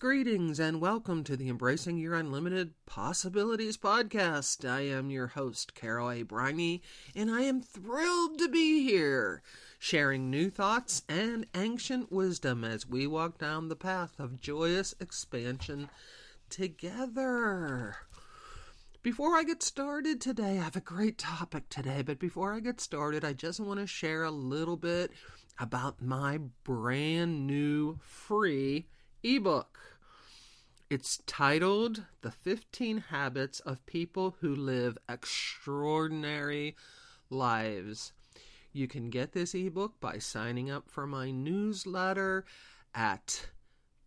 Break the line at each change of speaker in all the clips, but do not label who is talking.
Greetings and welcome to the Embracing Your Unlimited Possibilities podcast. I am your host, Carol A. Briney, and I am thrilled to be here, sharing new thoughts and ancient wisdom as we walk down the path of joyous expansion together. Before I get started today, I have a great topic today, but before I get started, I just want to share a little bit about my brand new free ebook. It's titled The 15 Habits of People Who Live Extraordinary Lives. You can get this ebook by signing up for my newsletter at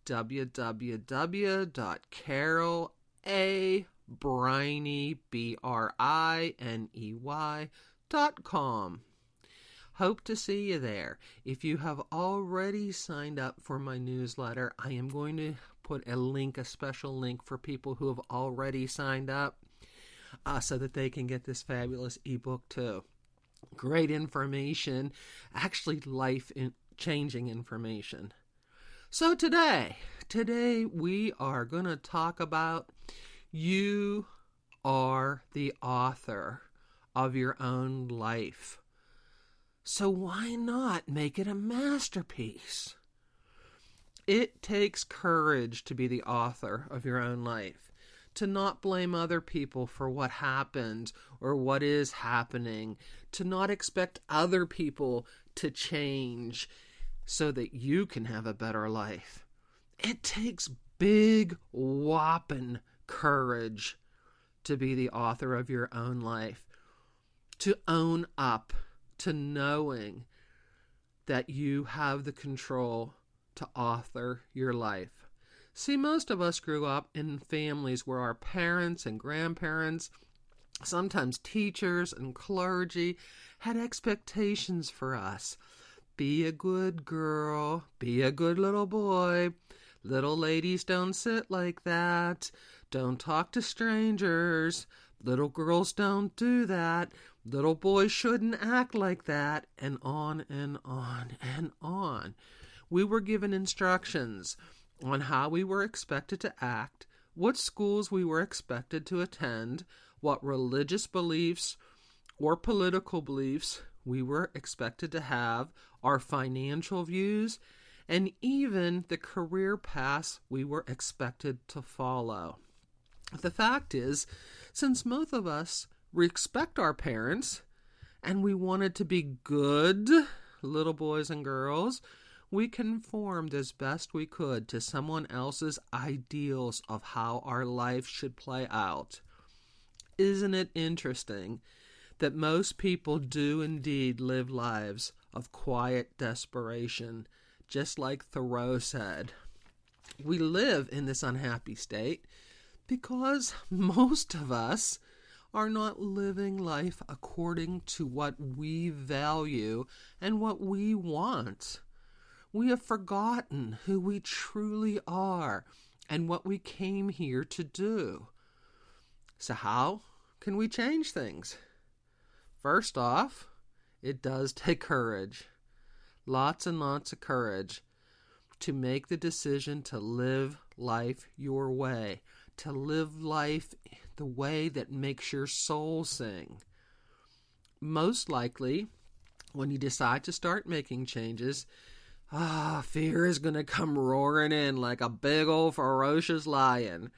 www.carolabriney.com. Hope to see you there. If you have already signed up for my newsletter, I am going to put a link, a special link for people who have already signed up uh, so that they can get this fabulous ebook too. Great information, actually life changing information. So today, today we are going to talk about you are the author of your own life. So why not make it a masterpiece? It takes courage to be the author of your own life, to not blame other people for what happened or what is happening, to not expect other people to change so that you can have a better life. It takes big, whopping courage to be the author of your own life, to own up to knowing that you have the control to author your life. See, most of us grew up in families where our parents and grandparents, sometimes teachers and clergy, had expectations for us. Be a good girl, be a good little boy. Little ladies don't sit like that. Don't talk to strangers. Little girls don't do that. Little boys shouldn't act like that. And on and on and on. We were given instructions on how we were expected to act, what schools we were expected to attend, what religious beliefs or political beliefs we were expected to have, our financial views, and even the career paths we were expected to follow. The fact is, since most of us respect our parents and we wanted to be good little boys and girls, we conformed as best we could to someone else's ideals of how our life should play out. Isn't it interesting that most people do indeed live lives of quiet desperation, just like Thoreau said? We live in this unhappy state because most of us are not living life according to what we value and what we want. We have forgotten who we truly are and what we came here to do. So, how can we change things? First off, it does take courage. Lots and lots of courage to make the decision to live life your way, to live life the way that makes your soul sing. Most likely, when you decide to start making changes, Ah, fear is going to come roaring in like a big old ferocious lion.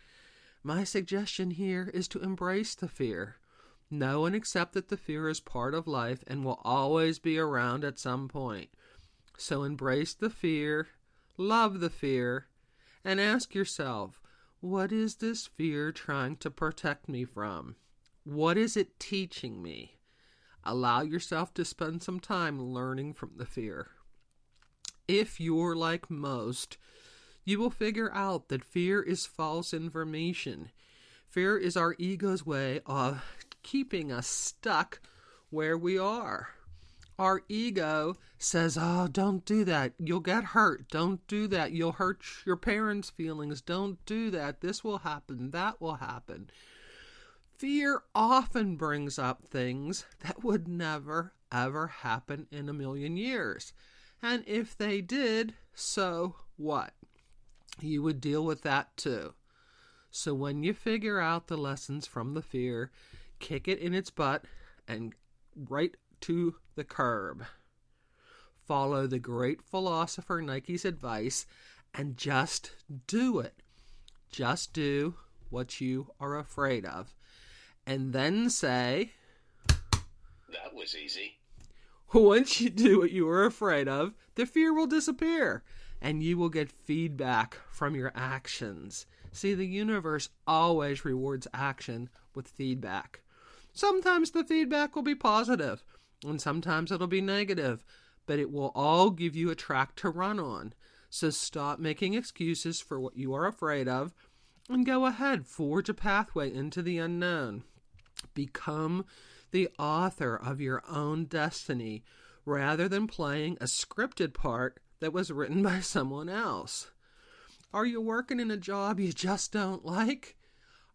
My suggestion here is to embrace the fear. Know and accept that the fear is part of life and will always be around at some point. So embrace the fear, love the fear, and ask yourself what is this fear trying to protect me from? What is it teaching me? Allow yourself to spend some time learning from the fear. If you're like most, you will figure out that fear is false information. Fear is our ego's way of keeping us stuck where we are. Our ego says, Oh, don't do that. You'll get hurt. Don't do that. You'll hurt your parents' feelings. Don't do that. This will happen. That will happen. Fear often brings up things that would never, ever happen in a million years. And if they did, so what? You would deal with that too. So when you figure out the lessons from the fear, kick it in its butt and right to the curb. Follow the great philosopher Nike's advice and just do it. Just do what you are afraid of. And then say,
That was easy.
Once you do what you are afraid of, the fear will disappear and you will get feedback from your actions. See, the universe always rewards action with feedback. Sometimes the feedback will be positive, and sometimes it'll be negative, but it will all give you a track to run on. So stop making excuses for what you are afraid of and go ahead, forge a pathway into the unknown. Become the author of your own destiny rather than playing a scripted part that was written by someone else. Are you working in a job you just don't like?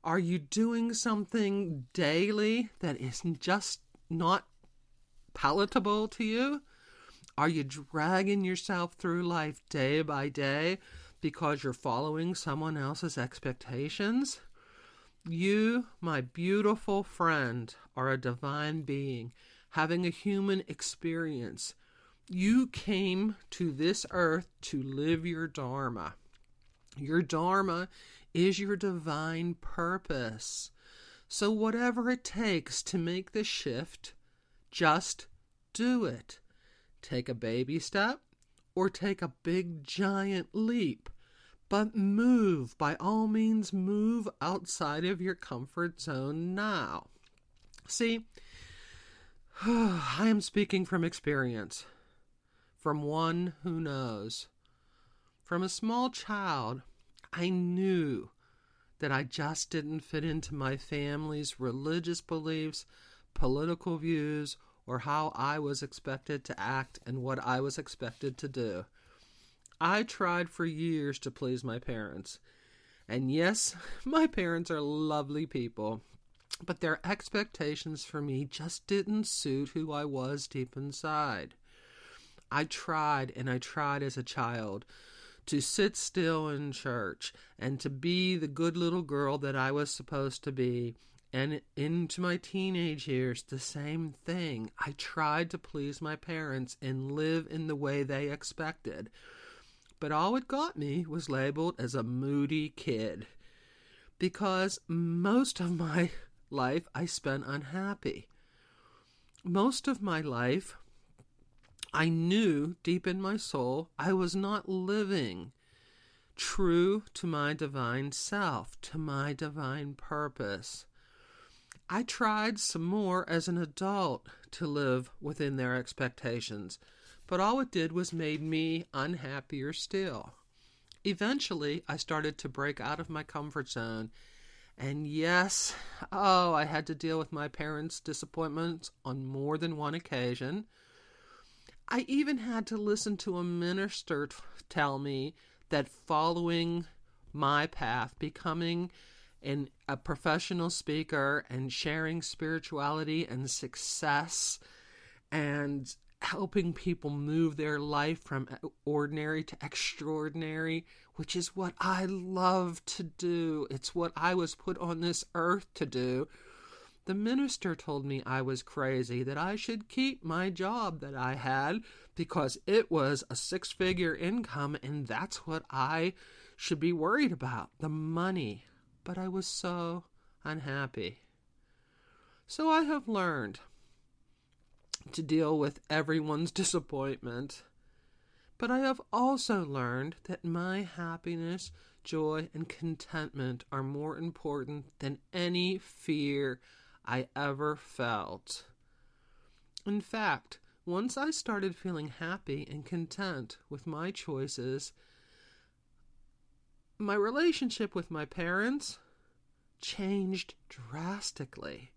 Are you doing something daily that is just not palatable to you? Are you dragging yourself through life day by day because you're following someone else's expectations? You, my beautiful friend, are a divine being having a human experience. You came to this earth to live your Dharma. Your Dharma is your divine purpose. So, whatever it takes to make the shift, just do it. Take a baby step or take a big giant leap. But move, by all means, move outside of your comfort zone now. See, I am speaking from experience, from one who knows. From a small child, I knew that I just didn't fit into my family's religious beliefs, political views, or how I was expected to act and what I was expected to do. I tried for years to please my parents. And yes, my parents are lovely people, but their expectations for me just didn't suit who I was deep inside. I tried and I tried as a child to sit still in church and to be the good little girl that I was supposed to be. And into my teenage years, the same thing. I tried to please my parents and live in the way they expected. But all it got me was labeled as a moody kid. Because most of my life I spent unhappy. Most of my life I knew deep in my soul I was not living true to my divine self, to my divine purpose. I tried some more as an adult to live within their expectations, but all it did was made me unhappier still. Eventually, I started to break out of my comfort zone, and yes, oh, I had to deal with my parents' disappointments on more than one occasion. I even had to listen to a minister tell me that following my path, becoming an, a professional speaker and sharing spirituality and success and helping people move their life from ordinary to extraordinary, which is what I love to do. It's what I was put on this earth to do. The minister told me I was crazy, that I should keep my job that I had because it was a six figure income and that's what I should be worried about the money. But I was so unhappy. So I have learned to deal with everyone's disappointment. But I have also learned that my happiness, joy, and contentment are more important than any fear I ever felt. In fact, once I started feeling happy and content with my choices, my relationship with my parents changed drastically.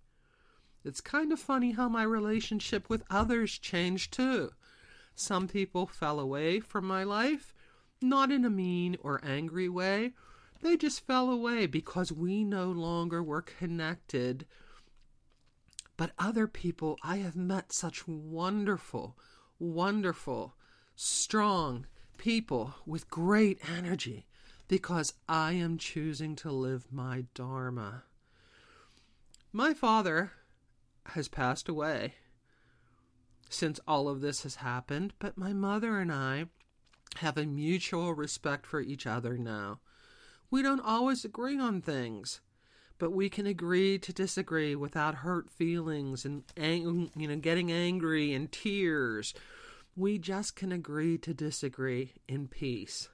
It's kind of funny how my relationship with others changed too. Some people fell away from my life, not in a mean or angry way. They just fell away because we no longer were connected. But other people, I have met such wonderful, wonderful, strong people with great energy because I am choosing to live my Dharma. My father has passed away since all of this has happened, but my mother and I have a mutual respect for each other now. We don't always agree on things, but we can agree to disagree without hurt feelings and ang- you know getting angry and tears. We just can agree to disagree in peace.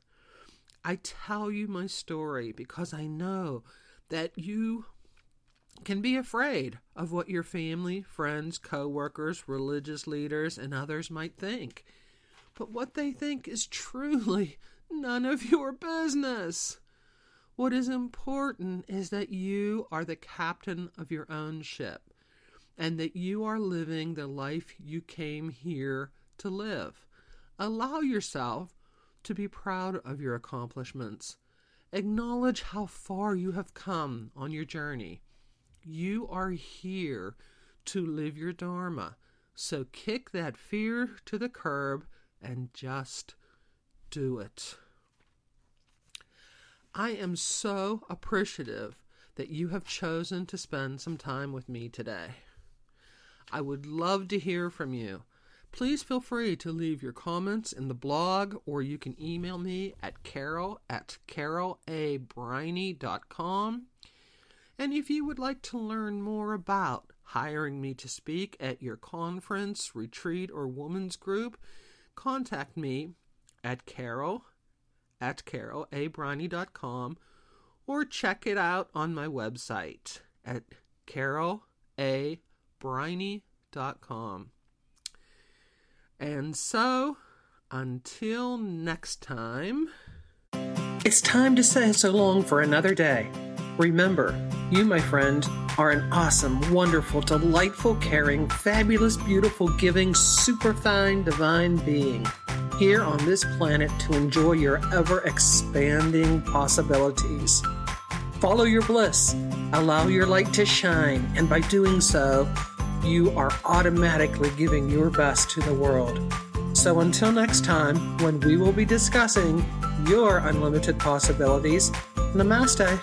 I tell you my story because I know that you can be afraid of what your family, friends, co-workers, religious leaders, and others might think. But what they think is truly none of your business. What is important is that you are the captain of your own ship and that you are living the life you came here to live. Allow yourself to be proud of your accomplishments. Acknowledge how far you have come on your journey. You are here to live your Dharma. So kick that fear to the curb and just do it. I am so appreciative that you have chosen to spend some time with me today. I would love to hear from you. Please feel free to leave your comments in the blog or you can email me at carol at carolabriney.com. And if you would like to learn more about hiring me to speak at your conference, retreat, or women's group, contact me at carol at carolabriney.com or check it out on my website at carolabriney.com. And so, until next time, it's time to say so long for another day. Remember, you, my friend, are an awesome, wonderful, delightful, caring, fabulous, beautiful, giving, superfine, divine being here on this planet to enjoy your ever expanding possibilities. Follow your bliss, allow your light to shine, and by doing so, you are automatically giving your best to the world. So until next time, when we will be discussing your unlimited possibilities, namaste.